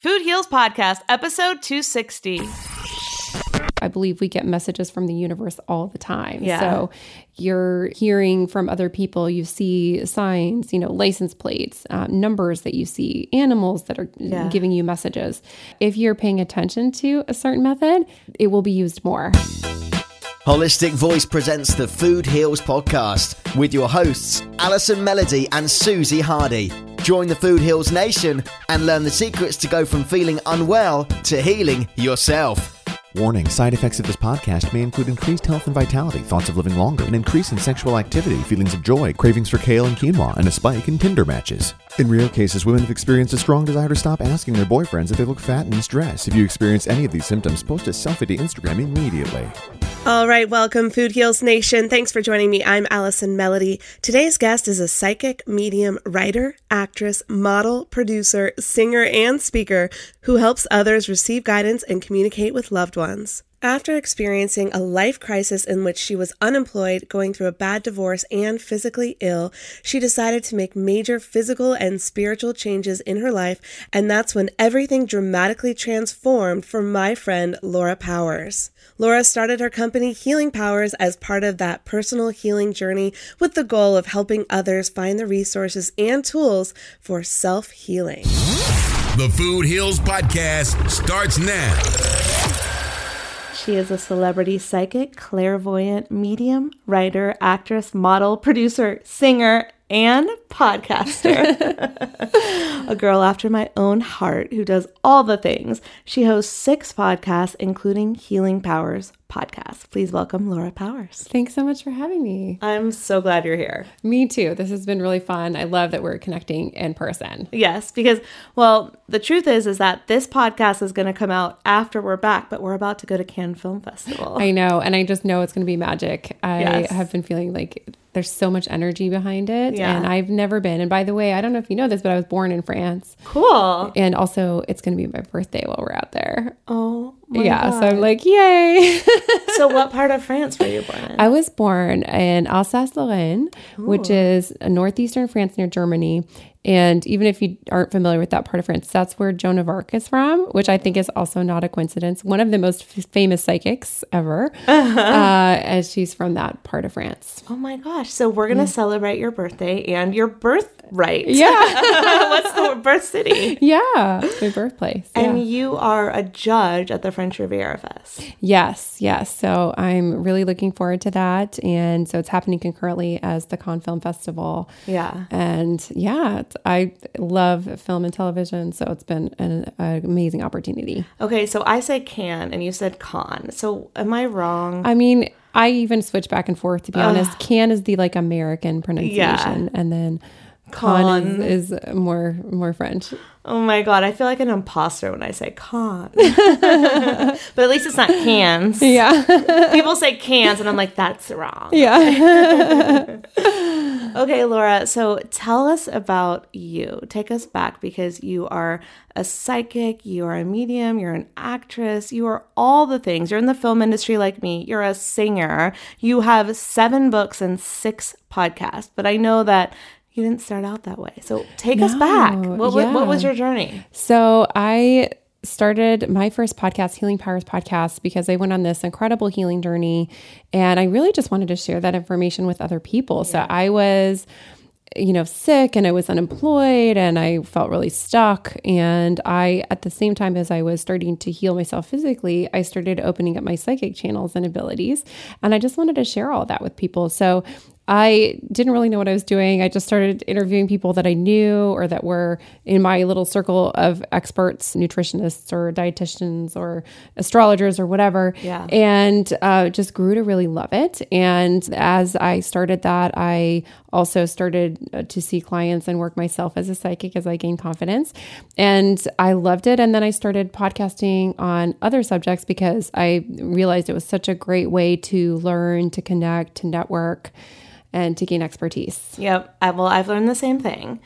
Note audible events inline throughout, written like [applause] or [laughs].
Food Heals Podcast, episode 260. I believe we get messages from the universe all the time. Yeah. So you're hearing from other people, you see signs, you know, license plates, uh, numbers that you see, animals that are Yeah. giving you messages. If you're paying attention to a certain method, it will be used more. Holistic Voice presents the Food Heals podcast with your hosts, Allison Melody and Susie Hardy. Join the Food Heals Nation and learn the secrets to go from feeling unwell to healing yourself. Warning side effects of this podcast may include increased health and vitality, thoughts of living longer, an increase in sexual activity, feelings of joy, cravings for kale and quinoa, and a spike in Tinder matches. In rare cases, women have experienced a strong desire to stop asking their boyfriends if they look fat and in stress. If you experience any of these symptoms, post a selfie to Instagram immediately. All right, welcome, Food Heals Nation. Thanks for joining me. I'm Allison Melody. Today's guest is a psychic, medium, writer, actress, model, producer, singer, and speaker who helps others receive guidance and communicate with loved ones. After experiencing a life crisis in which she was unemployed, going through a bad divorce, and physically ill, she decided to make major physical and spiritual changes in her life, and that's when everything dramatically transformed for my friend Laura Powers. Laura started her company Healing Powers as part of that personal healing journey with the goal of helping others find the resources and tools for self healing. The Food Heals Podcast starts now. She is a celebrity psychic, clairvoyant, medium, writer, actress, model, producer, singer, and podcaster. [laughs] a girl after my own heart who does all the things. She hosts six podcasts, including Healing Powers podcast. Please welcome Laura Powers. Thanks so much for having me. I'm so glad you're here. Me too. This has been really fun. I love that we're connecting in person. Yes, because well, the truth is is that this podcast is going to come out after we're back, but we're about to go to Cannes Film Festival. I know, and I just know it's going to be magic. I Yes. have been feeling like there's so much energy behind it, Yeah. and I've never been. And by the way, I don't know if you know this, but I was born in France, Cool. and also it's going to be my birthday while we're out there. Oh, my yeah, so I'm like, yay! [laughs] so what part of France were you born in? I was born in Alsace-Lorraine, which is a northeastern France near Germany. And even if you aren't familiar with that part of France, that's where Joan of Arc is from, which I think is also not a coincidence. One of the most f- famous psychics ever, uh, as she's from that part of France. oh my gosh. So we're going to celebrate your birthday and your birthright. Yeah, [laughs] What's the birth city? yeah, my birthplace. yeah. And you are a judge at the French Riviera Fest. Yes, yes. So I'm really looking forward to that. And so it's happening concurrently as the Cannes Film Festival. Yeah. And yeah, I love film and television. So it's been an, an amazing opportunity. Okay, so I say can and you said con. So am I wrong? I mean, I even switch back and forth, to be honest. Can is the like American pronunciation. And then con, Con. is, is more more French. oh my god, I feel like an imposter when I say con. [laughs] but at least it's not cans. Yeah. People say cans and I'm like, that's wrong. yeah. [laughs] [laughs] [laughs] Okay, Laura, so tell us about you. Take us back because you are a psychic, you are a medium, you're an actress, you are all the things. You're in the film industry like me, you're a singer, you have seven books and six podcasts. But I know that you didn't start out that way. So take us back. No, What, what, what was your journey? So I started my first podcast, Healing Powers Podcast, because I went on this incredible healing journey. And I really just wanted to share that information with other people. So I was you know sick and I was unemployed and I felt really stuck. And I at the same time as I was starting to heal myself physically I started opening up my psychic channels and abilities. And I just wanted to share all that with people. So I didn't really know what I was doing. I just started interviewing people that I knew or that were in my little circle of experts, nutritionists or dietitians or astrologers or whatever. Yeah. And uh, just grew to really love it. And as I started that, I also started uh, to see clients and work myself as a psychic as I gained confidence. And I loved it. And then I started podcasting on other subjects because I realized it was such a great way to learn, to connect, to network, and to gain expertise. Yep. I, well, I've learned the same thing.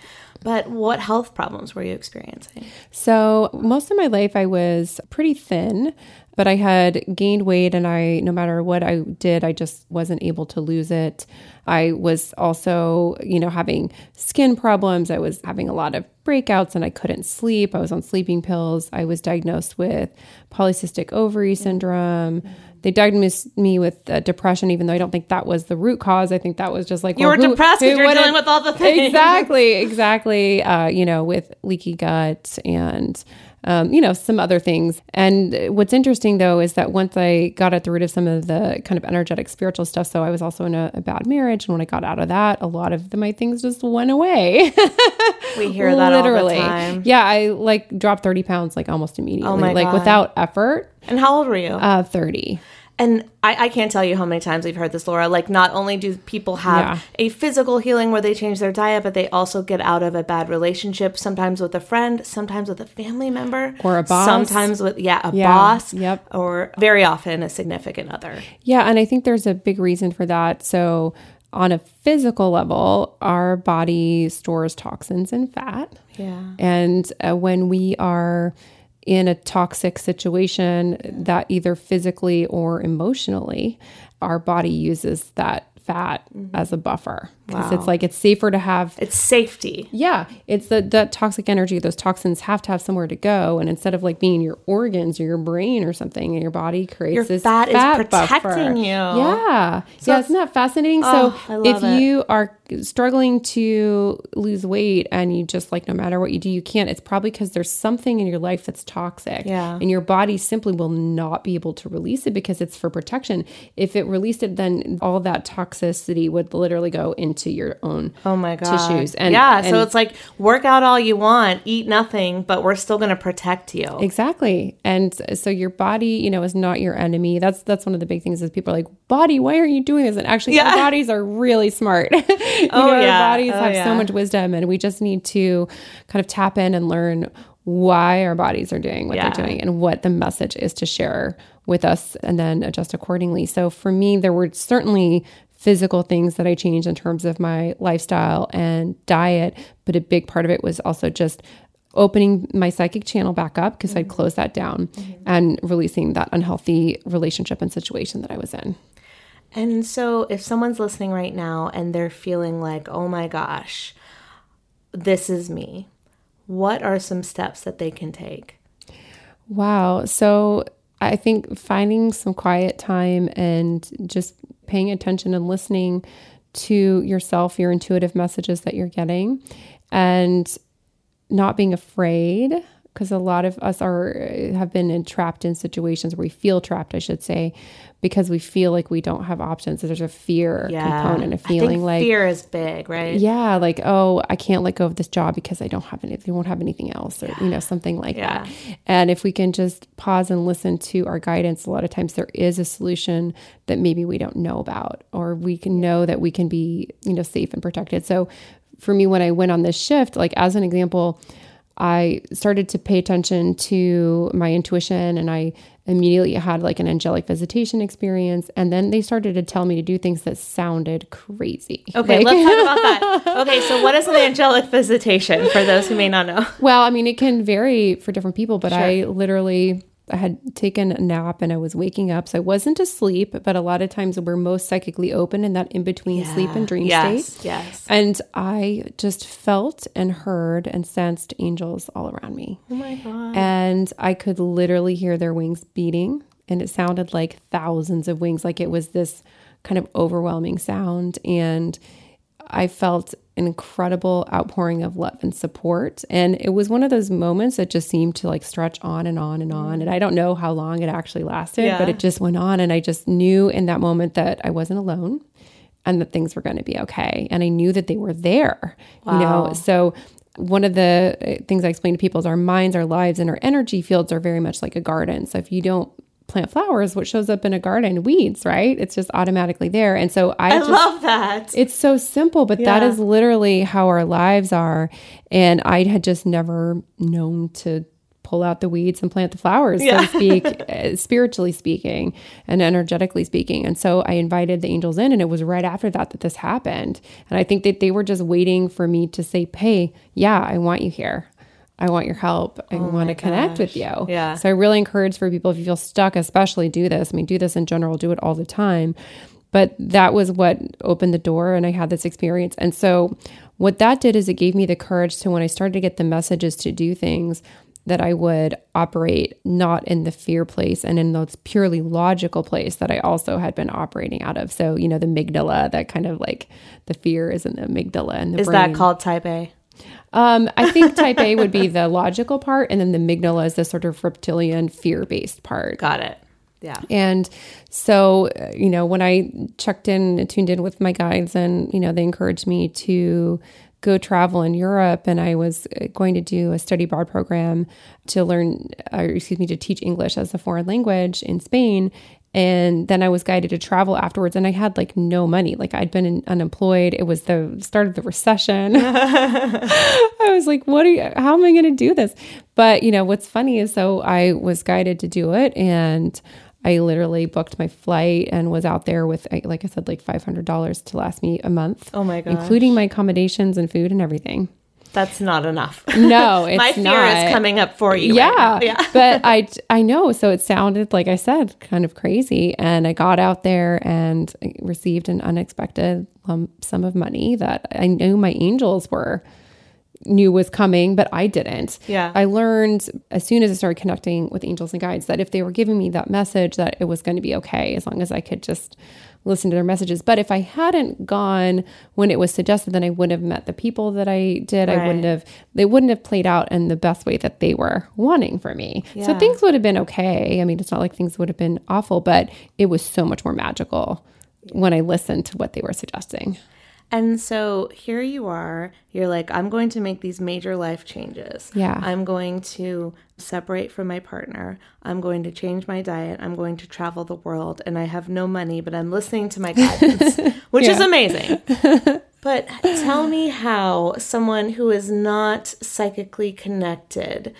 But what health problems were you experiencing? So, most of my life I was pretty thin, but I had gained weight and I no matter what I did, I just wasn't able to lose it. I was also, you know, having skin problems. I was having a lot of breakouts and I couldn't sleep. I was on sleeping pills. I was diagnosed with polycystic ovary syndrome. They diagnosed me with uh, depression, even though I don't think that was the root cause. I think that was just like You well, were who- depressed because you're dealing with all the things. Exactly, exactly. Uh, you know, with leaky gut and um, you know, some other things. And what's interesting though is that once I got at the root of some of the kind of energetic spiritual stuff, so I was also in a, a bad marriage. And when I got out of that, a lot of the, my things just went away. [laughs] We hear that Literally. all the time. Yeah. I like dropped 30 pounds like almost immediately, oh my like God. without effort. And how old were you? Uh, 30. And I, I, can't tell you how many times we've heard this, Laura. Like, not only do people have yeah. a physical healing where they change their diet, but they also get out of a bad relationship, sometimes with a friend, sometimes with a family member, or a boss. Sometimes with, yeah, a yeah. boss. Yep. Or very often a significant other. Yeah. And I think there's a big reason for that. So, on a physical level, our body stores toxins and fat. Yeah. And uh, when we are in a toxic situation that either physically or emotionally our body uses that fat mm-hmm. as a buffer because wow. it's like it's safer to have it's safety yeah it's the that toxic energy those toxins have to have somewhere to go and instead of like being in your organs or your brain or something and your body creates your this fat, fat is protecting buffer. you yeah so yeah isn't that fascinating oh, so if it. you are struggling to lose weight and you just like no matter what you do you can't it's probably because there's something in your life that's toxic. Yeah. And your body simply will not be able to release it because it's for protection. If it released it then all that toxicity would literally go into your own oh my god. tissues. And yeah and so it's like work out all you want eat nothing but we're still going to protect you. Exactly. And so your body you know is not your enemy. That's that's one of the big things is people are like body why are you doing this and actually yeah. our bodies are really smart [laughs] oh, know, yeah. our bodies oh, have yeah. so much wisdom and we just need to kind of tap in and learn why our bodies are doing what yeah. they're doing and what the message is to share with us and then adjust accordingly. So for me, there were certainly physical things that I changed in terms of my lifestyle and diet, but a big part of it was also just opening my psychic channel back up because mm-hmm. I'd closed that down mm-hmm. and releasing that unhealthy relationship and situation that I was in. And so, if someone's listening right now and they're feeling like, oh my gosh, this is me, what are some steps that they can take? Wow. So, I think finding some quiet time and just paying attention and listening to yourself, your intuitive messages that you're getting, and not being afraid because a lot of us are uh, have been entrapped in situations where we feel trapped, I should say, because we feel like we don't have options. There's a fear yeah. component of feeling like fear is big, right? Yeah, like oh, I can't let go of this job because I don't have any, they won't have anything else, or yeah. you know something like yeah. that. And if we can just pause and listen to our guidance, a lot of times there is a solution that maybe we don't know about, or we can know that we can be you know safe and protected. So for me, when I went on this shift, like as an example. I started to pay attention to my intuition and I immediately had like an angelic visitation experience. And then they started to tell me to do things that sounded crazy. Okay, like, let's talk about that. [laughs] Okay, so what is an angelic visitation for those who may not know? Well, I mean, it can vary for different people, but sure. I literally I had taken a nap and I was waking up. So I wasn't asleep, but a lot of times we're most psychically open in that in between yeah. sleep and dream yes, state. Yes. And I just felt and heard and sensed angels all around me. Oh my God. And I could literally hear their wings beating. And it sounded like thousands of wings, like it was this kind of overwhelming sound. And I felt an incredible outpouring of love and support. And it was one of those moments that just seemed to like stretch on and on and on. And I don't know how long it actually lasted, yeah. but it just went on. And I just knew in that moment that I wasn't alone and that things were going to be okay. And I knew that they were there, wow. you know? So one of the uh, things I explain to people is our minds, our lives, and our energy fields are very much like a garden. So if you don't plant flowers, what shows up in a garden? Weeds, right? It's just automatically there. And so I, I just, love that. It's so simple, but yeah. that is literally how our lives are. And I had just never known to pull out the weeds and plant the flowers, yeah. so to speak, uh, [laughs] spiritually speaking and energetically speaking. And so I invited the angels in, and it was right after that that this happened. And I think that they were just waiting for me to say, Hey, yeah, I want you here. I want your help. I oh want to connect with you. Yeah. So I really encourage for people if you feel stuck, especially do this. I mean, do this in general, do it all the time. But that was what opened the door and I had this experience. And so what that did is it gave me the courage to when I started to get the messages to do things that I would operate not in the fear place and in the purely logical place that I also had been operating out of. So, you know, the amygdala, that kind of like the fear is in the amygdala and the Is brain. that called type A? Um, I think type A would be the [laughs] logical part, and then the amygdala is the sort of reptilian fear based part. Got it. Yeah. And so, uh, you know, when I checked in and tuned in with my guides, and, you know, they encouraged me to go travel in Europe, and I was uh, going to do a study abroad program to learn, or excuse me, to teach English as a foreign language in Spain. And then I was guided to travel afterwards, and I had like no money. Like I'd been in, unemployed. It was the start of the recession. [laughs] I was like, "What are you? How am I going to do this?" But you know, what's funny is, so I was guided to do it, and I literally booked my flight and was out there with, like I said, like five hundred dollars to last me a month. Oh my god, including my accommodations and food and everything. That's not enough. No, [laughs] it's My fear not. is coming up for you. Yeah, right. Yeah. [laughs] but I I know. So it sounded like I said, kind of crazy. And I got out there and received an unexpected lump sum of money that I knew my angels were knew was coming, but I didn't. Yeah. I learned as soon as I started connecting with angels and guides that if they were giving me that message, that it was going to be okay as long as I could just listen to their messages. But if I hadn't gone when it was suggested, then I wouldn't have met the people that I did. I wouldn't have, they wouldn't have played out in the best way that they were wanting for me. So things would have been okay. I mean, it's not like things would have been awful, but it was so much more magical when I listened to what they were suggesting. And so here you are. You're like, I'm going to make these major life changes. Yeah. I'm going to separate from my partner. I'm going to change my diet. I'm going to travel the world. And I have no money, but I'm listening to my [laughs] guidance, which is amazing. [laughs] but tell me how someone who is not psychically connected,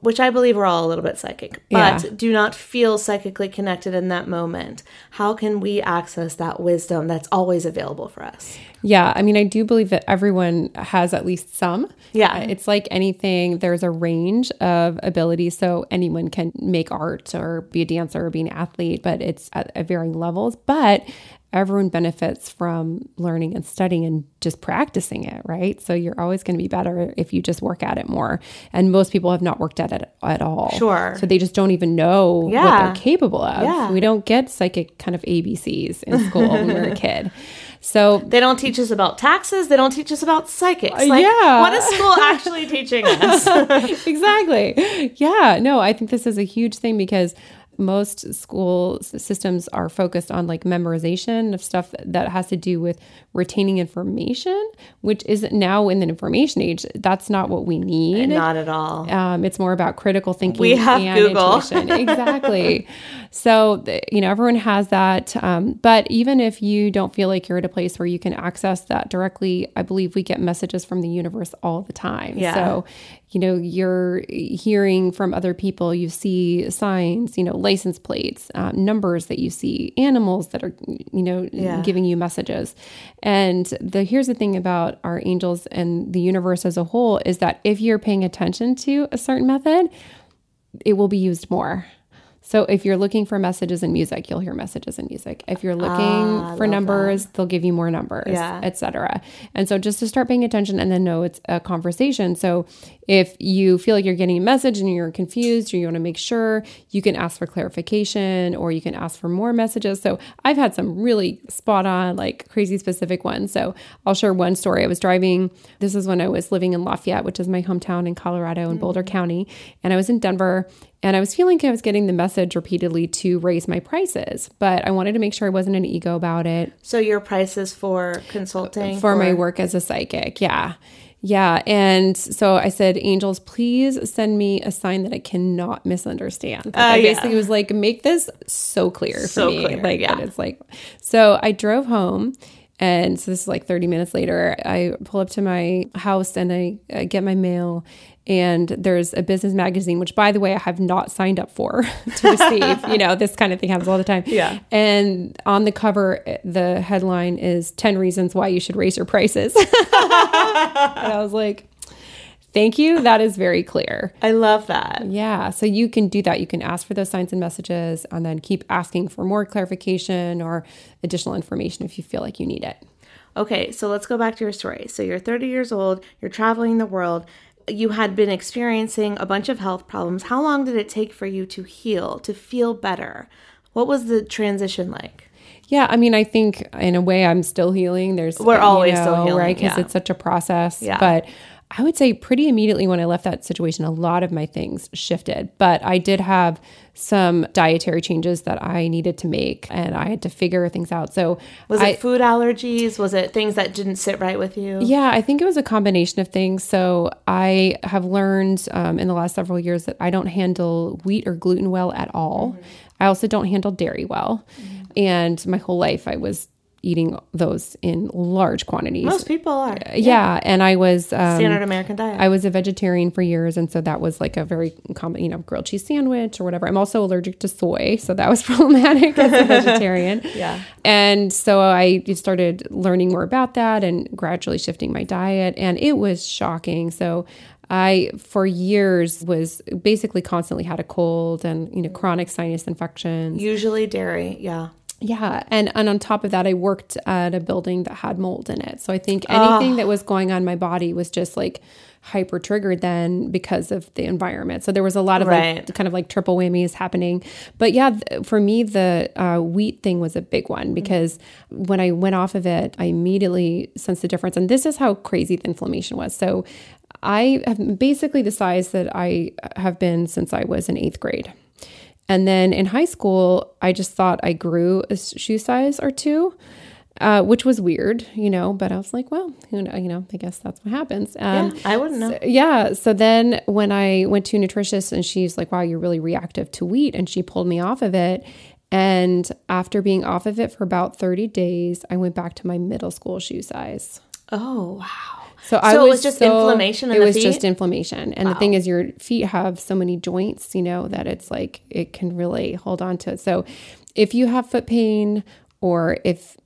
which I believe we're all a little bit psychic, but Yeah. do not feel psychically connected in that moment, how can we access that wisdom that's always available for us? Yeah, I mean, I do believe that everyone has at least some. Yeah. Uh, It's like anything, there's a range of abilities. So anyone can make art or be a dancer or be an athlete, but it's at, at varying levels. But everyone benefits from learning and studying and just practicing it, right? So you're always going to be better if you just work at it more. And most people have not worked at it at all. Sure. So they just don't even know what they're capable of. Yeah. We don't get psychic kind of ABCs in school when we're a kid. [laughs] So They don't teach us about taxes. They don't teach us about psychics. Uh, like, yeah. what is school [laughs] actually teaching us? [laughs] exactly. Yeah. No, I think this is a huge thing because most school systems are focused on like memorization of stuff that has to do with retaining information, which is now in the information age. That's not what we need. Not at all. Um, it's more about critical thinking. We have and Google. [laughs] exactly. so you know everyone has that, um, but even if you don't feel like you're at a place where you can access that directly, I believe we get messages from the universe all the time. Yeah. So you know you're hearing from other people. You see signs, you know, license plates, uh, numbers that you see, animals that are you know Yeah. giving you messages. And the here's the thing about our angels and the universe as a whole is that if you're paying attention to a certain method, it will be used more. So if you're looking for messages in music, you'll hear messages in music. If you're looking for numbers, they'll give you more numbers, Yeah. etc. And so just to start paying attention and then know it's a conversation. So if you feel like you're getting a message and you're confused or you want to make sure, you can ask for clarification or you can ask for more messages. So I've had some really spot on, like crazy specific ones. So I'll share one story. I was driving, this is when I was living in Lafayette, which is my hometown in Colorado in Boulder County. And I was in Denver and I was feeling like I was getting the message repeatedly to raise my prices, but I wanted to make sure I wasn't an ego about it So your prices for consulting for my work as a psychic. Yeah. Yeah. And so I said, Angels, please send me a sign that I cannot misunderstand. Like, I uh, yeah. was like, make this so clear for So me. clear, Like, yeah. it's like, so I drove home. And so this is like 30 minutes later. I pull up to my house and I, I get my mail. And there's a business magazine, which, by the way, I have not signed up for [laughs] to receive. you know, this kind of thing happens all the time. Yeah. And on the cover, the headline is 10 reasons why you should raise your prices. [laughs] and I was like, thank you. That is very clear. I love that. Yeah. So you can do that. You can ask for those signs and messages and then keep asking for more clarification or additional information if you feel like you need it. Okay, so let's go back to your story. So you're 30 years old, you're traveling the world, you had been experiencing a bunch of health problems. How long did it take for you to heal, to feel better? What was the transition like? Yeah, I mean, I think in a way I'm still healing. There's We're always still healing, right? Because yeah. it's such a process. Yeah. But I would say pretty immediately when I left that situation, a lot of my things shifted. But I did have some dietary changes that I needed to make and I had to figure things out. So, Was it food allergies? Was it things that didn't sit right with you? yeah, I think it was a combination of things. So I have learned um, in the last several years that I don't handle wheat or gluten well at all. I also don't handle dairy well. And my whole life I was eating those in large quantities. Most people are. yeah. and I was um, Standard American diet. I was a vegetarian for years, and so that was like a very common, you know, grilled cheese sandwich or whatever. I'm also allergic to soy, so that was [laughs] problematic as a vegetarian. [laughs] Yeah. And so I started learning more about that and gradually shifting my diet, and it was shocking. So I, for years, was basically constantly had a cold and you know chronic sinus infections. Usually dairy. Yeah. Yeah, and and on top of that, I worked at a building that had mold in it. So I think anything ah. that was going on in my body was just like hyper triggered then because of the environment. So there was a lot of Right. like kind of like triple whammies happening. But yeah, th- for me, the uh, wheat thing was a big one mm-hmm. because when I went off of it, I immediately sensed the difference. And this is how crazy the inflammation was. So I have basically the size that I uh, have been since I was in eighth grade. And then in high school, I just thought I grew a shoe size or two, uh, which was weird, you know. But I was like, well, who know, you know, I guess that's what happens. Um, Yeah, I wouldn't know. yeah. So then when I went to a nutritionist and she's like, wow, you're really reactive to wheat. And she pulled me off of it. And after being off of it for about 30 days, I went back to my middle school shoe size. Oh, wow. So, I was it was just inflammation in it was feet? just inflammation, and the thing is, your feet have so many joints, you know, that it's like it can really hold on to it. So, if you have foot pain, or if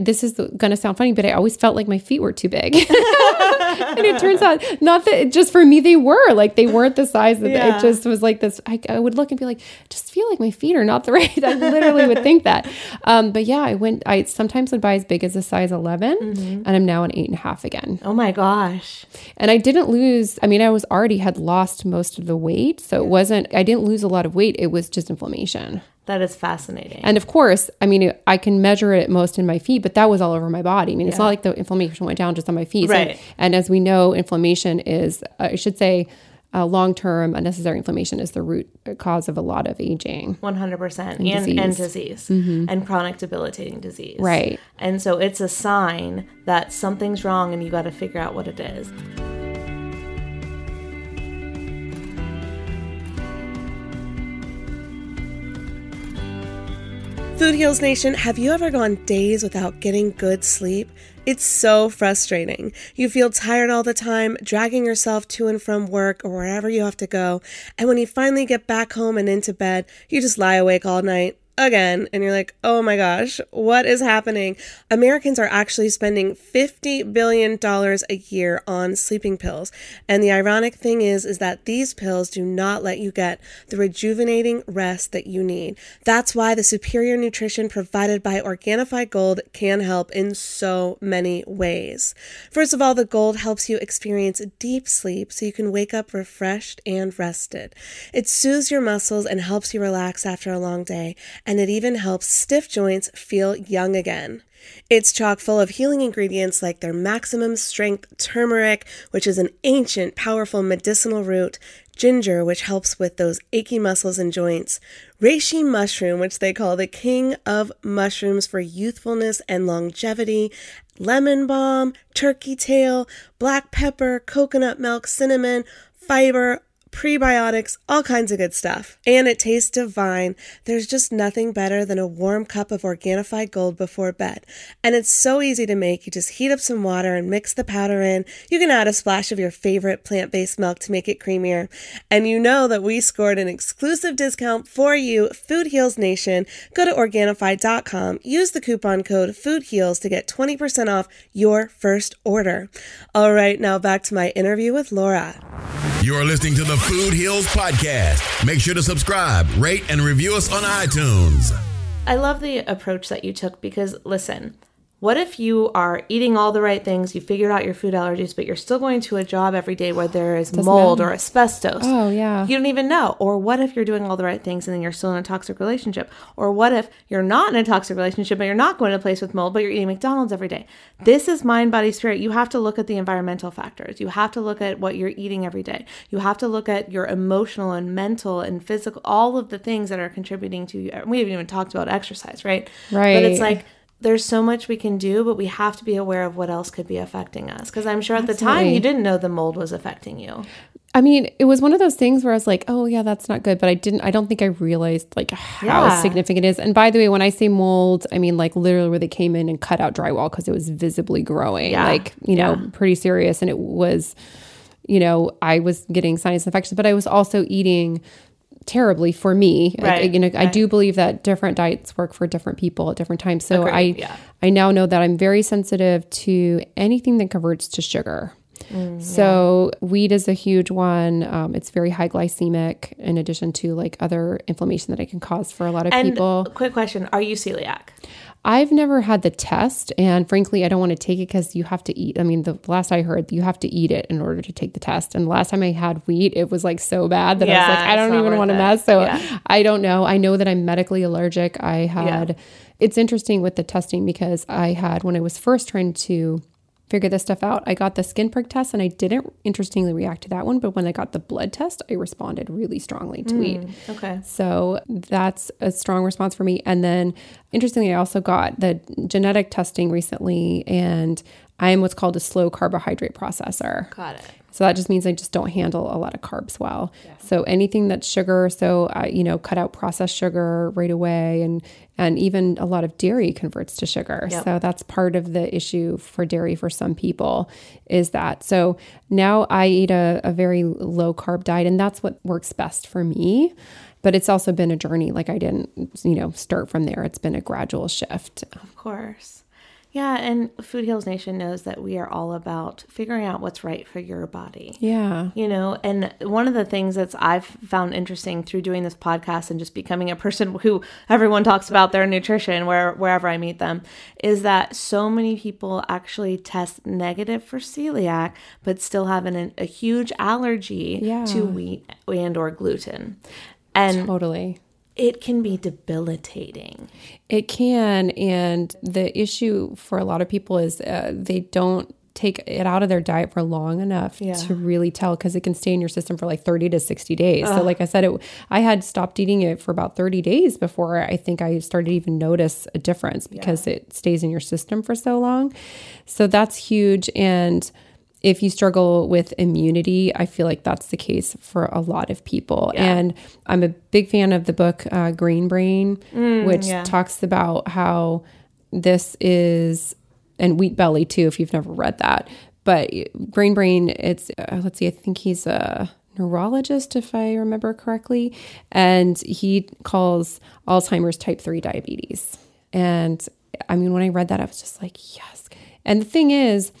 this is going to sound funny, but I always felt like my feet were too big, [laughs] and it turns out not that just for me they were like they weren't the size that Yeah. it just was like this. I, I would look and be like, just feel like my feet are not the [laughs] right. I literally would think that. Um, but yeah, I went. I sometimes would buy as big as a size 11 and I'm now an eight and a half again. Oh my gosh. And I didn't lose, I mean, I was already had lost most of the weight. So it wasn't, I didn't lose a lot of weight. It was just inflammation. That is fascinating. And of course, I mean, I can measure it most in my feet, but that was all over my body. I mean, it's not like the inflammation went down just on my feet. Right. and as we know, inflammation is, uh, I should say, uh, long term unnecessary inflammation is the root cause of a lot of aging. 100% and, and disease, Mm-hmm. and chronic debilitating disease. Right. And so it's a sign that something's wrong and you got to figure out what it is. Food Heals Nation, have you ever gone days without getting good sleep? It's so frustrating. You feel tired all the time, dragging yourself to and from work or wherever you have to go. And when you finally get back home and into bed, you just lie awake all night again. And you're like, oh my gosh, what is happening? Americans are actually spending $50 billion a year on sleeping pills. And the ironic thing is, is that these pills do not let you get the rejuvenating rest that you need. That's why the superior nutrition provided by Organifi Gold can help in so many ways. First of all, the Gold helps you experience deep sleep so you can wake up refreshed and rested. It soothes your muscles and helps you relax after a long day, and it even helps stiff joints feel young again. It's chock full of healing ingredients like their maximum strength turmeric, which is an ancient, powerful medicinal root, ginger, which helps with those achy muscles and joints, reishi mushroom, which they call the king of mushrooms for youthfulness and longevity, lemon balm, turkey tail, black pepper, coconut milk, cinnamon, fiber, prebiotics, all kinds of good stuff. And it tastes divine. There's just nothing better than a warm cup of Organifi Gold before bed. And it's so easy to make. You just heat up some water and mix the powder in. You can add a splash of your favorite plant based milk to make it creamier. And you know that we scored an exclusive discount for you, Food Heals Nation. Go to Organifi.com, use the coupon code Food Heals to get 20% off your first order. All right, now back to my interview with Laura. You're listening to the Food Heals Podcast. Make sure to subscribe, rate, and review us on iTunes. I love the approach that you took because listen, What if you are eating all the right things, you figured out your food allergies, but you're still going to a job every day where there is mold or asbestos? Oh, yeah. You don't even know. Or what if you're doing all the right things and then you're still in a toxic relationship? Or what if you're not in a toxic relationship but you're not going to a place with mold, but you're eating McDonald's every day? This is mind, body, spirit. You have to look at the environmental factors. You have to look at what you're eating every day. You have to look at your emotional and mental and physical, all of the things that are contributing to you. We haven't even talked about exercise, right? Right. But it's like, there's so much we can do, but we have to be aware of what else could be affecting us. Because I'm sure at the time you didn't know the mold was affecting you. I mean, it was one of those things where I was like, "Oh yeah, that's not good," but I didn't. I don't think I realized like how Yeah. significant it is. And by the way, when I say mold, I mean like literally where they came in and cut out drywall because it was visibly growing, Yeah. like you know, Yeah. pretty serious. And it was, you know, I was getting sinus infections, but I was also eating terribly for me. I- you know, I do believe that different diets work for different people at different times. So I, yeah. I now know that I'm very sensitive to anything that converts to sugar. Mm, so wheat is a huge one. Um, it's very high glycemic, in addition to like other inflammation that it can cause for a lot of And people. quick question: Are you celiac? I've never had the test, and frankly, I don't want to take it because you have to eat. I mean, the last I heard, you have to eat it in order to take the test. And the last time I had wheat, it was like so bad that I was like, I don't even want to mess. So Yeah. I don't know. I know that I'm medically allergic. I had. It's interesting with the testing because I had when I was first trying to figure this stuff out. I got the skin prick test and I didn't interestingly react to that one, but when I got the blood test, I responded really strongly to wheat. Mm, okay. So that's a strong response for me. And then interestingly, I also got the genetic testing recently and I am what's called a slow carbohydrate processor. Got it. So that just means I just don't handle a lot of carbs well. So anything that's sugar, so I, you know, cut out processed sugar right away, and and even a lot of dairy converts to sugar. So that's part of the issue for dairy for some people, is that. So now I eat a, a very low carb diet, and that's what works best for me. But it's also been a journey. Like I didn't, you know, start from there. It's been a gradual shift. Of course. Yeah, and Food Heals Nation knows that we are all about figuring out what's right for your body. Yeah. You know, and one of the things that's I've found interesting through doing this podcast and just becoming a person who everyone talks about their nutrition where wherever I meet them is that so many people actually test negative for celiac but still have an, a huge allergy Yeah. to wheat and or gluten. And Totally. It can be debilitating. It can. And the issue for a lot of people is uh, they don't take it out of their diet for long enough Yeah. to really tell because it can stay in your system for like 30 to 60 days. So like I said, it I had stopped eating it for about 30 days before I think I started to even notice a difference because it stays in your system for so long. So that's huge. And if you struggle with immunity, I feel like that's the case for a lot of people. And I'm a big fan of the book uh, Grain Brain, which yeah. talks about how this is, and Wheat Belly too, if you've never read that. But Grain Brain, it's, uh, let's see, I think he's a neurologist, if I remember correctly. And he calls Alzheimer's type 3 diabetes. And I mean, when I read that, I was just like, yes. And the thing is,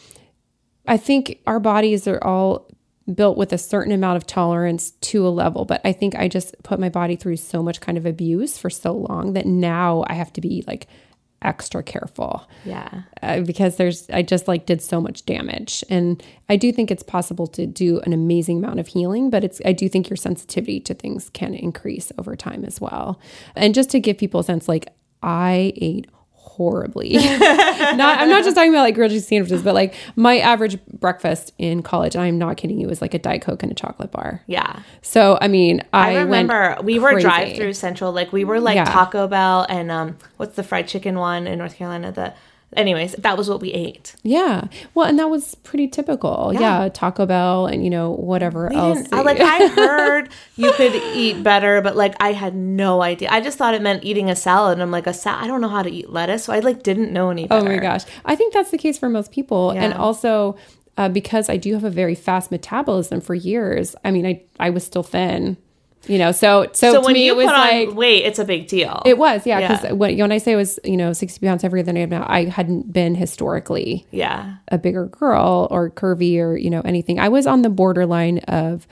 I think our bodies are all built with a certain amount of tolerance to a level, but I think I just put my body through so much kind of abuse for so long that now I have to be like extra careful. Yeah. uh, because there's I just like did so much damage. And I do think it's possible to do an amazing amount of healing but it's I do think your sensitivity to things can increase over time as well. And just to give people a sense like I ate horribly [laughs] not I'm not just talking about like grilled cheese sandwiches but like my average breakfast in college I'm not kidding you was like a diet coke and a chocolate bar Yeah. so I mean I, I, remember we were drive through central, like we were like Yeah. Taco Bell and um, what's the fried chicken one in North Carolina? The, anyways, that was what we ate. Yeah. Well, and that was pretty typical. Yeah. Taco Bell and, you know, whatever We else. I, like I [laughs] heard you could eat better, but like I had no idea. I just thought it meant eating a salad, and I'm like a sal- I don't know how to eat lettuce, so I like didn't know any better. oh my gosh. I think that's the case for most people. And also, uh, because I do have a very fast metabolism for years, I mean, I, I was still thin, you know, so, so, So to when me, you it was put like, on weight, it's a big deal. it was, yeah. Because Yeah. when, when I say I was, you know, 60 pounds heavier than I am now, I hadn't been historically yeah, a bigger girl or curvy or you know anything. I was on the borderline of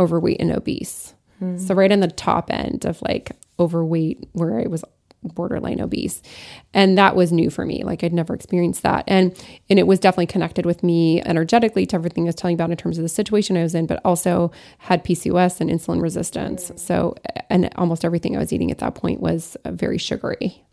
overweight and obese. Hmm. So right on the top end of like overweight where I was borderline obese. And that was new for me. Like I'd never experienced that. And and it was definitely connected with me energetically to everything I was telling about in terms of the situation I was in, but also had PCOS and insulin resistance. So and almost everything I was eating at that point was uh, very sugary.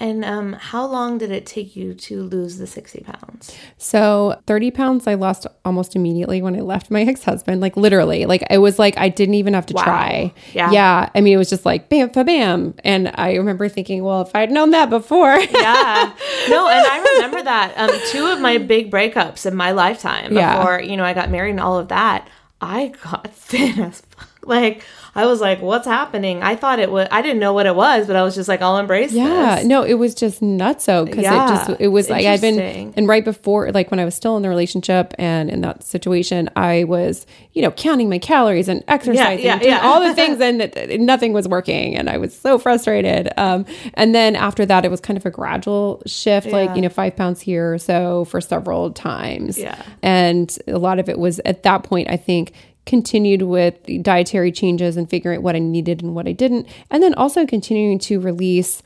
And um, how long did it take you to lose the 60 pounds? So 30 pounds I lost almost immediately when I left my [laughs] ex-husband. Like literally. Like it was like I didn't even have to Wow. try. Yeah. Yeah. I mean, it was just like bam, fa bam. And I remember thinking, well, if I'd known that before. [laughs] Yeah. [laughs] No, and I remember that. Um, two of my big breakups in my lifetime Yeah. before, you know, I got married and all of that, I got thin as fuck. Like, I was like, what's happening? I thought it was, I didn't know what it was, but I was just like, I'll embrace Yeah, this. no, it was just nutso because Yeah, it just it was like I'd been and right before like when I was still in the relationship and in that situation, I was you know counting my calories and exercising, yeah, doing yeah. all the [laughs] things, and it- nothing was working, and I was so frustrated. Um, and then after that, it was kind of a gradual shift, like you know five pounds here or so for several times. Yeah. and a lot of it was at that point, I think continued with dietary changes and figuring out what I needed and what I didn't. And then also continuing to release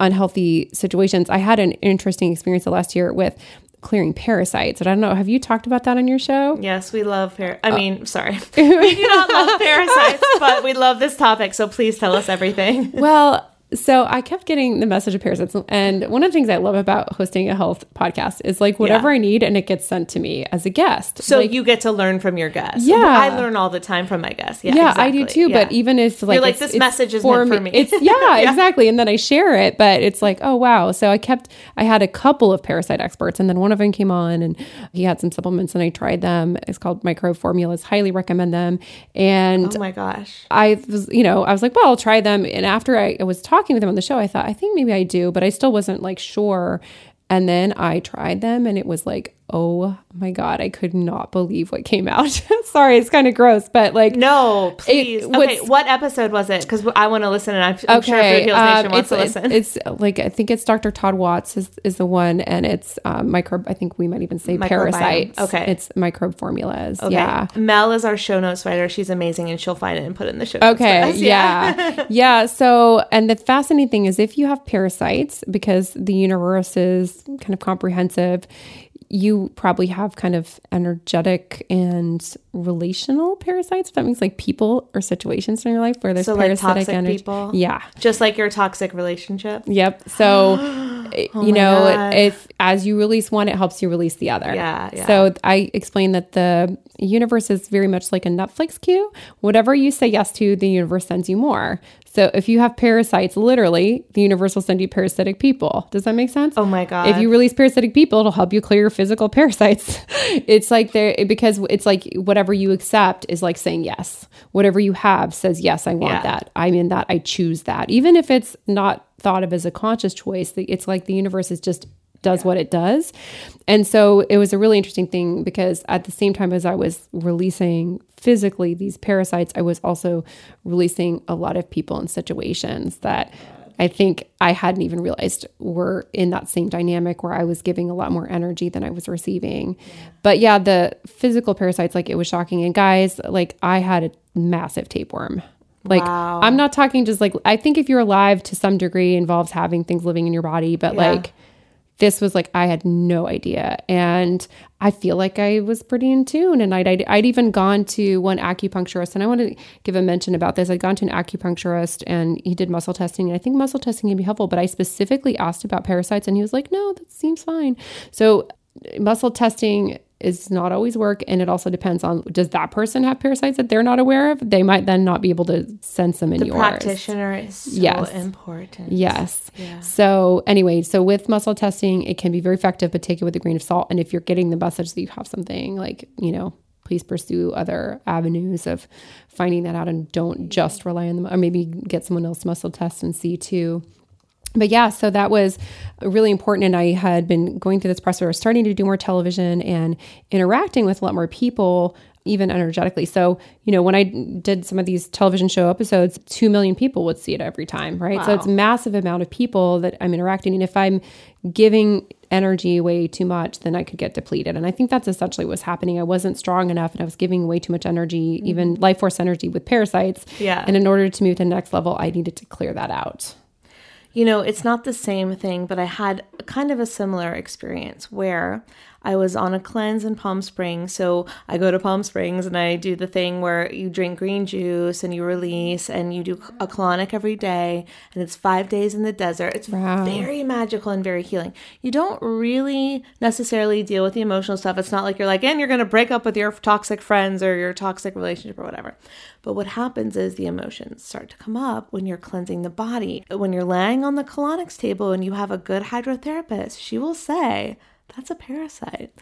unhealthy situations. I had an interesting experience the last year with clearing parasites. And I don't know, have you talked about that on your show? Yes, we love par. Uh, I mean, sorry, [laughs] we do not love parasites, but we love this topic. So please tell us everything. Well, so I kept getting the message of parasites. And one of the things I love about hosting a health podcast is like whatever Yeah. I need and it gets sent to me as a guest. So Like, you get to learn from your guests. Yeah. I learn all the time from my guests. Yeah, yeah, I do too. Yeah. But even if like, like, it's- this message is meant for me. It's [laughs] yeah, exactly. And then I share it, but it's like, oh wow. So I kept. I had a couple of parasite experts, and then one of them came on, and he had some supplements, and I tried them. It's called Micro Formulas. Highly recommend them. And oh my gosh. I was, you know, I was like, well, I'll try them. And after I, I was talking with him on the show, I thought, I think maybe I do, but I still wasn't like sure. And then I tried them and it was like, oh my God, I could not believe what came out. [laughs] Sorry, it's kind of gross, but like, No, please. okay, what episode was it? Because I want to listen, and I'm, I'm sure Food Heals um, Nation wants it's, to listen. It's, it's like I think it's Dr. Todd Watts is, is the one, and it's um, microbe. I think we might even say Microbiome. parasites. Okay. it's microbe formulas. Okay. Yeah. Mel is our show notes writer. She's amazing, and she'll find it and put it in the show. Okay. us. Yeah. [laughs] yeah. So, and the fascinating thing is if you have parasites, because the universe is kind of comprehensive, you probably have kind of energetic and relational parasites. If that means like people or situations in your life where there's So, like, parasitic toxic energy. people? Yeah. Just like your toxic relationship. Yep. So, [gasps] eh, oh you Oh my know, God. if as you release one, it helps you release the other. Yeah, yeah. So I explained that the universe is very much like a Netflix queue. Whatever you say yes to, the universe sends you more. So if you have parasites, literally, the universe will send you parasitic people. Does that make sense? Oh my God. If you release parasitic people, it'll help you clear your physical [laughs] parasites. it's like there because it's like whatever you accept is like saying yes. Whatever you have says yes, I want Yeah. that. I'm in that. I choose that. Even if it's not thought of as a conscious choice, it's like the universe is just does what it does. And so it was a really interesting thing because at the same time as I was releasing physically these parasites, I was also releasing a lot of people in situations that I think I hadn't even realized were in that same dynamic where I was giving a lot more energy than I was receiving. But yeah, the physical parasites, like it was shocking. And guys, like I had a massive tapeworm. Like Wow. I'm not talking just like I think if you're alive to some degree involves having things living in your body, but Yeah. like this was like I had no idea, and I feel like I was pretty in tune. And I'd I'd, I'd even gone to one acupuncturist, and I want to give a mention about this. I'd gone to an acupuncturist, and he did muscle testing, and I think muscle testing can be helpful. But I specifically asked about parasites, and he was like, "No, that seems fine." So uh, muscle testing is not always work and it also depends on does that person have parasites that they're not aware of they might then not be able to sense them in the yours practitioner is so Yes. important. Yes. Yeah. So anyway, so with muscle testing, it can be very effective, but take it with a grain of salt. And if you're getting the message that you have something, like you know, please pursue other avenues of finding that out, and don't just rely on them, or maybe get someone else muscle test and see too. But yeah, so that was really important. And I had been going through this process I was starting to do more television and interacting with a lot more people, even energetically. So, you know, when I did some of these television show episodes, 2 million people would see it every time, right? So it's a massive amount of people that I'm interacting. And if I'm giving energy away too much, then I could get depleted. And I think that's essentially what's happening. I wasn't strong enough and I was giving away too much energy, even mm-hmm. life force energy with parasites. Yeah. And in order to move to the next level, I needed to clear that out. You know, it's not the same thing, but I had kind of a similar experience where I was on a cleanse in Palm Springs. So I go to Palm Springs and I do the thing where you drink green juice and you release and you do a colonic every day and it's five days in the desert. It's Wow. very magical and very healing. You don't really necessarily deal with the emotional stuff. It's not like you're like, and you're going to break up with your toxic friends or your toxic relationship or whatever. But what happens is the emotions start to come up when you're cleansing the body. When you're laying on the colonics table and you have a good hydrotherapist, she will say, that's a parasite.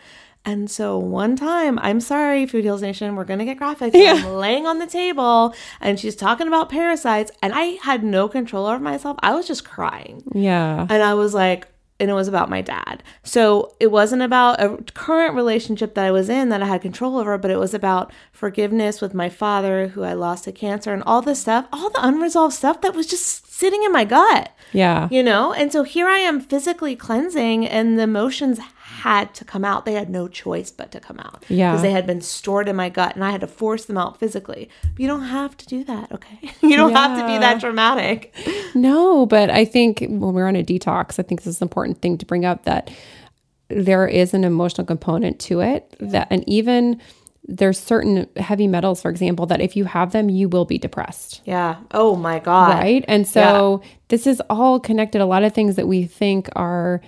And so one time, I'm sorry, Food Heals Nation, we're gonna get graphic. I'm laying on the table and she's talking about parasites, and I had no control over myself. I was just crying. Yeah. And I was like, and it was about my dad. So it wasn't about a current relationship that I was in that I had control over, but it was about forgiveness with my father, who I lost to cancer, and all this stuff, all the unresolved stuff that was just sitting in my gut Yeah. you know and so here i am physically cleansing and the emotions had to come out. They had no choice but to come out. Yeah. because they had been stored in my gut and i had to force them out physically. But you don't have to do that okay? [laughs] You don't have to be that dramatic. No, but I think when we're on a detox, I think this is an important thing to bring up that there is an emotional component to it that and even there's certain heavy metals, for example, that if you have them, you will be depressed. yeah. Oh my god. Right. And so this is all connected. A lot of things that we think are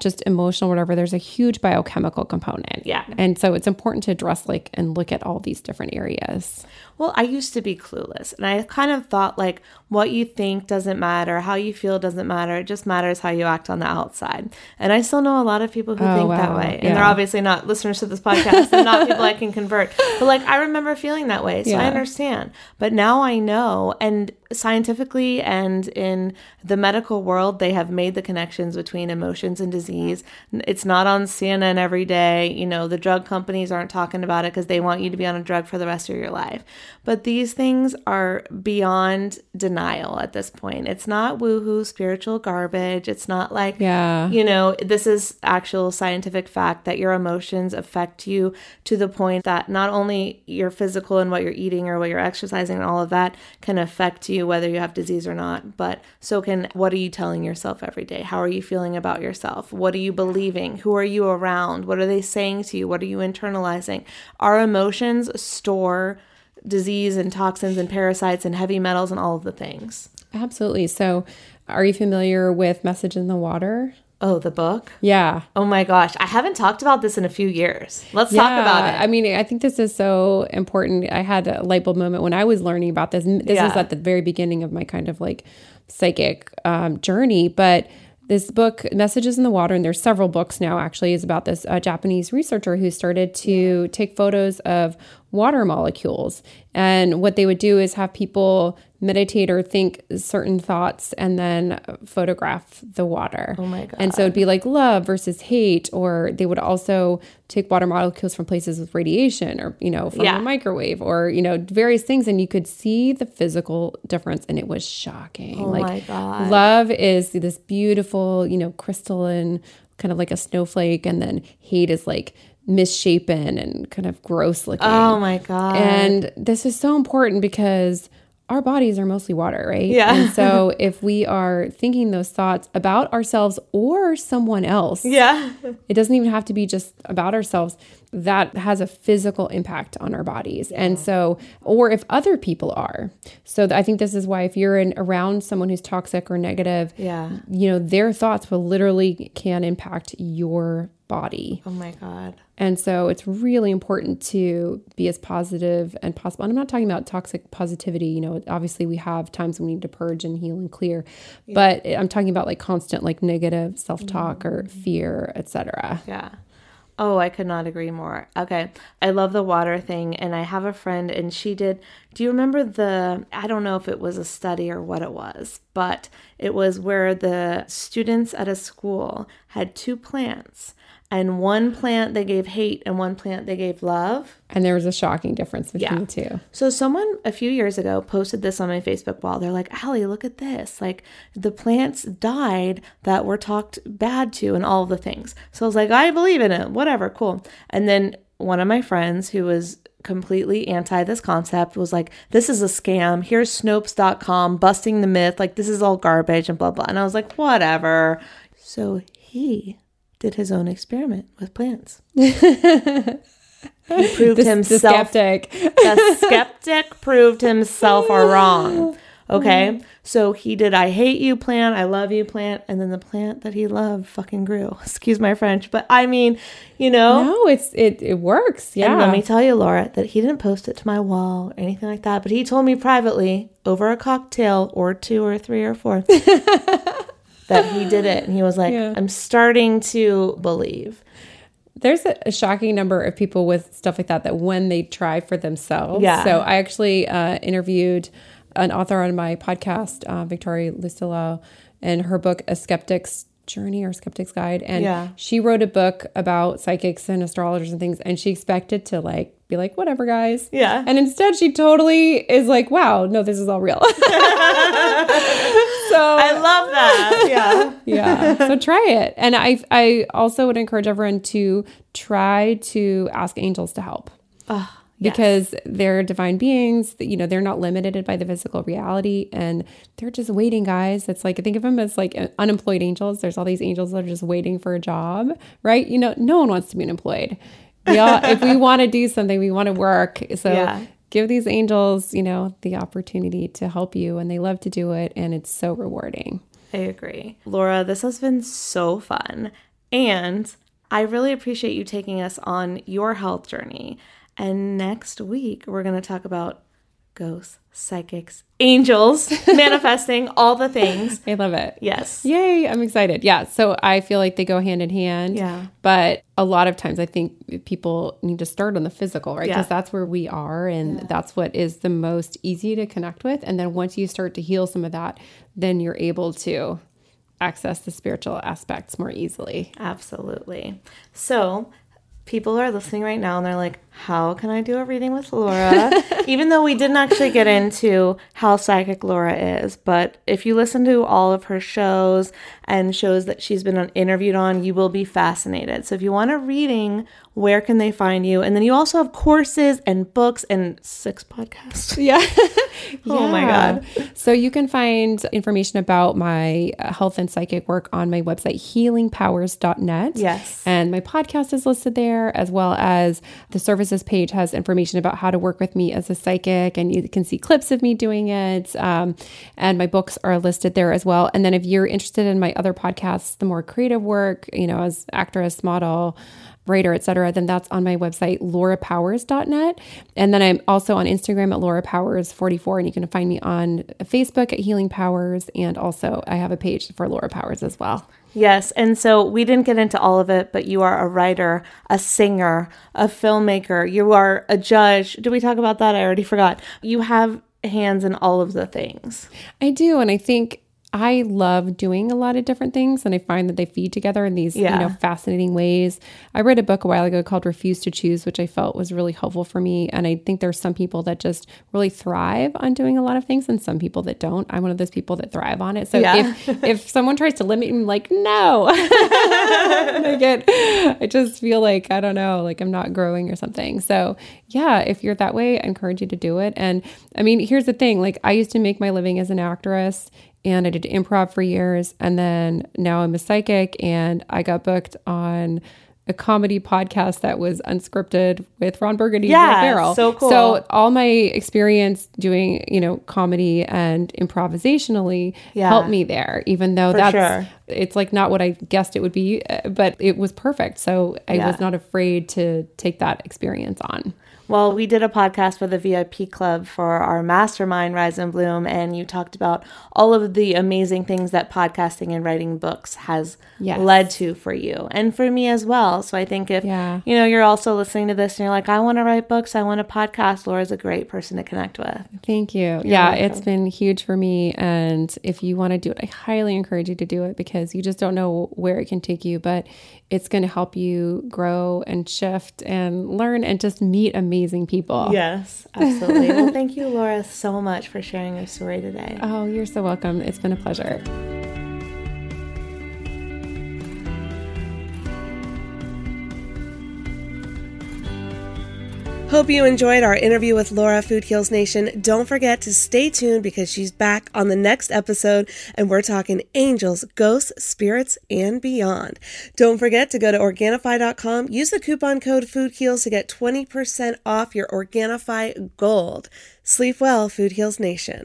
just emotional, whatever, there's a huge biochemical component. Yeah. And so it's important to address like and look at all these different areas. Well, I used to be clueless and I kind of thought like what you think doesn't matter, how you feel doesn't matter. It just matters how you act on the outside. And I still know a lot of people who Oh, think that way. And they're obviously not listeners to this podcast. They're not people I can convert. But like I remember feeling that way. So I understand. But now I know and scientifically and in the medical world they have made the connections between emotions and disease. It's not on CNN every day. You know, the drug companies aren't talking about it because they want you to be on a drug for the rest of your life. But these things are beyond denial at this point. It's not woohoo spiritual garbage. It's not like, Yeah. you know, this is actual scientific fact that your emotions affect you to the point that not only your physical and what you're eating or what you're exercising and all of that can affect you whether you have disease or not, but so can what are you telling yourself every day? How are you feeling about yourself? What are you believing? Who are you around? What are they saying to you? What are you internalizing? Our emotions store disease and toxins and parasites and heavy metals and all of the things. Absolutely. So are you familiar with Message in the Water? Oh, the book? Yeah. Oh my gosh, I haven't talked about this in a few years. Let's talk about it. I mean, I think this is so important. I had a light bulb moment when I was learning about this. This Yeah. was at the very beginning of my kind of like psychic um, journey, but this book, Messages in the Water, and there's several books now actually, is about this uh, Japanese researcher who started to take photos of water molecules. And what they would do is have people meditate or think certain thoughts and then photograph the water. Oh my God. And so it'd be like love versus hate, or they would also take water molecules from places with radiation or, you know, from Yeah. a microwave or, you know, various things. And you could see the physical difference. And it was shocking. Oh my God. Love is this beautiful, you know, crystalline, kind of like a snowflake. And then hate is like misshapen and kind of gross looking. oh my god. And this is so important because our bodies are mostly water, right? Yeah. And so [laughs] if we are thinking those thoughts about ourselves or someone else, yeah. it doesn't even have to be just about ourselves. That has a physical impact on our bodies. And so, or if other people are. So I think this is why if you're in around someone who's toxic or negative, Yeah. you know, their thoughts will literally can impact your body. Oh my god. And so it's really important to be as positive and possible. And I'm not talking about toxic positivity. You know, obviously we have times when we need to purge and heal and clear, but I'm talking about like constant, like negative self talk or mm-hmm. fear, etc. Yeah. Oh, I could not agree more. Okay. I love the water thing. And I have a friend, and she did. Do you remember the? I don't know if it was a study or what it was, but it was where the students at a school had two plants, and one plant they gave hate, and one plant they gave love. And there was a shocking difference between Yeah. the two. So someone a few years ago posted this on my Facebook wall. They're like, Allie, look at this. Like the plants died that were talked bad to and all the things. So I was like, I believe in it. Whatever, cool. And then one of my friends who was completely anti this concept, was like, this is a scam. Here's Snopes.com busting the myth. Like, this is all garbage and blah, blah. And I was like, whatever. So he did his own experiment with plants. [laughs] he proved The, the himself skeptic. [laughs] the skeptic proved himself wrong. [laughs] Okay. Mm-hmm. So he did I hate you plant, I love you plant, and then the plant that he loved fucking grew. Excuse my French, but I mean, you know. No, it's it it works. Yeah. And let me tell you, Laura, that he didn't post it to my wall or anything like that, but he told me privately over a cocktail or two or three or four that he did it. And he was like, Yeah. I'm starting to believe. There's a, a shocking number of people with stuff like that that when they try for themselves. Yeah. So I actually uh, interviewed an author on my podcast, uh, Victoria Lucillo, and her book, A Skeptic's Journey or Skeptic's Guide. And Yeah. she wrote a book about psychics and astrologers and things. And she expected to like be like, whatever, guys. Yeah. And instead, she totally is like, wow, no, this is all real. [laughs] so I love that. Yeah. yeah so try it and i i also would encourage everyone to try to ask angels to help because they're divine beings you know they're not limited by the physical reality and they're just waiting guys it's like think of them as like unemployed angels there's all these angels that are just waiting for a job right you know no one wants to be unemployed we all [laughs] if we want to do something we want to work so Yeah. give these angels you know the opportunity to help you and they love to do it and it's so rewarding I agree. Laura, this has been so fun. And I really appreciate you taking us on your health journey. And next week, we're going to talk about ghosts, psychics, angels, [laughs] manifesting, all the things. i love it Yes. Yay, I'm excited. Yeah, so I feel like they go hand in hand. Yeah. But a lot of times I think people need to start on the physical, right? Yeah. Because that's where we are and that's what is the most easy to connect with. And then once you start to heal some of that, then you're able to access the spiritual aspects more easily. Absolutely. So, people are listening right now and they're like, how can I do a reading with Laura? [laughs] Even though we didn't actually get into how psychic Laura is, but if you listen to all of her shows and shows that she's been on, interviewed on, you will be fascinated. So if you want a reading, where can they find you? And then you also have courses and books and six podcasts. Yeah. [laughs] [laughs] Oh my God. So you can find information about my uh, health and psychic work on my website, healingpowers.net. Yes. And my podcast is listed there, as well as the services page has information about how to work with me as a psychic, and you can see clips of me doing it. Um, and my books are listed there as well. And then if you're interested in my other podcasts, the more creative work, you know, as actress, model, writer, etc., then that's on my website, laurapowers.net. And then I'm also on Instagram at laurapowers44, and you can find me on Facebook at Healing Powers. And also, I have a page for Laura Powers as well. Yes. And so we didn't get into all of it, but you are a writer, a singer, a filmmaker, you are a judge. Did we talk about that? I already forgot. You have hands in all of the things. I do. And I think I love doing a lot of different things and I find that they feed together in these, Yeah. you know, fascinating ways. I read a book a while ago called Refuse to Choose, which I felt was really helpful for me. And I think there's some people that just really thrive on doing a lot of things and some people that don't. I'm one of those people that thrive on it. So Yeah. if if [laughs] someone tries to limit me, I'm like, no. [laughs] I get I just feel like, I don't know, like I'm not growing or something. So yeah, if you're that way, I encourage you to do it. And I mean, here's the thing, like I used to make my living as an actress and I did improv for years. And then now I'm a psychic and I got booked on a comedy podcast that was unscripted with Ron Burgundy and Will Yeah, so cool. So all my experience doing, you know, comedy and improvisationally Yeah. helped me there, even though For that's sure. it's like not what I guessed it would be, but it was perfect. So I Yeah. was not afraid to take that experience on. Well, we did a podcast for the VIP club for our mastermind, Rise and Bloom, and you talked about all of the amazing things that podcasting and writing books has Yes. led to for you and for me as well. So I think if Yeah. you know you're also listening to this and you're like, I want to write books, I want to podcast, Laura's a great person to connect with. Thank you. yeah, it's been huge for me. And if you want to do it, I highly encourage you to do it because you just don't know where it can take you, but it's going to help you grow and shift and learn and just meet amazing people. Yes, absolutely. well, thank you, Laura, so much for sharing your story today. [laughs] Oh, you're so welcome. It's been a pleasure. Hope you enjoyed our interview with Laura, Food Heals Nation. Don't forget to stay tuned because she's back on the next episode and we're talking angels, ghosts, spirits, and beyond. Don't forget to go to Organifi.com, use the coupon code Food Heals to get 20% off your Organifi Gold. Sleep well, Food Heals Nation.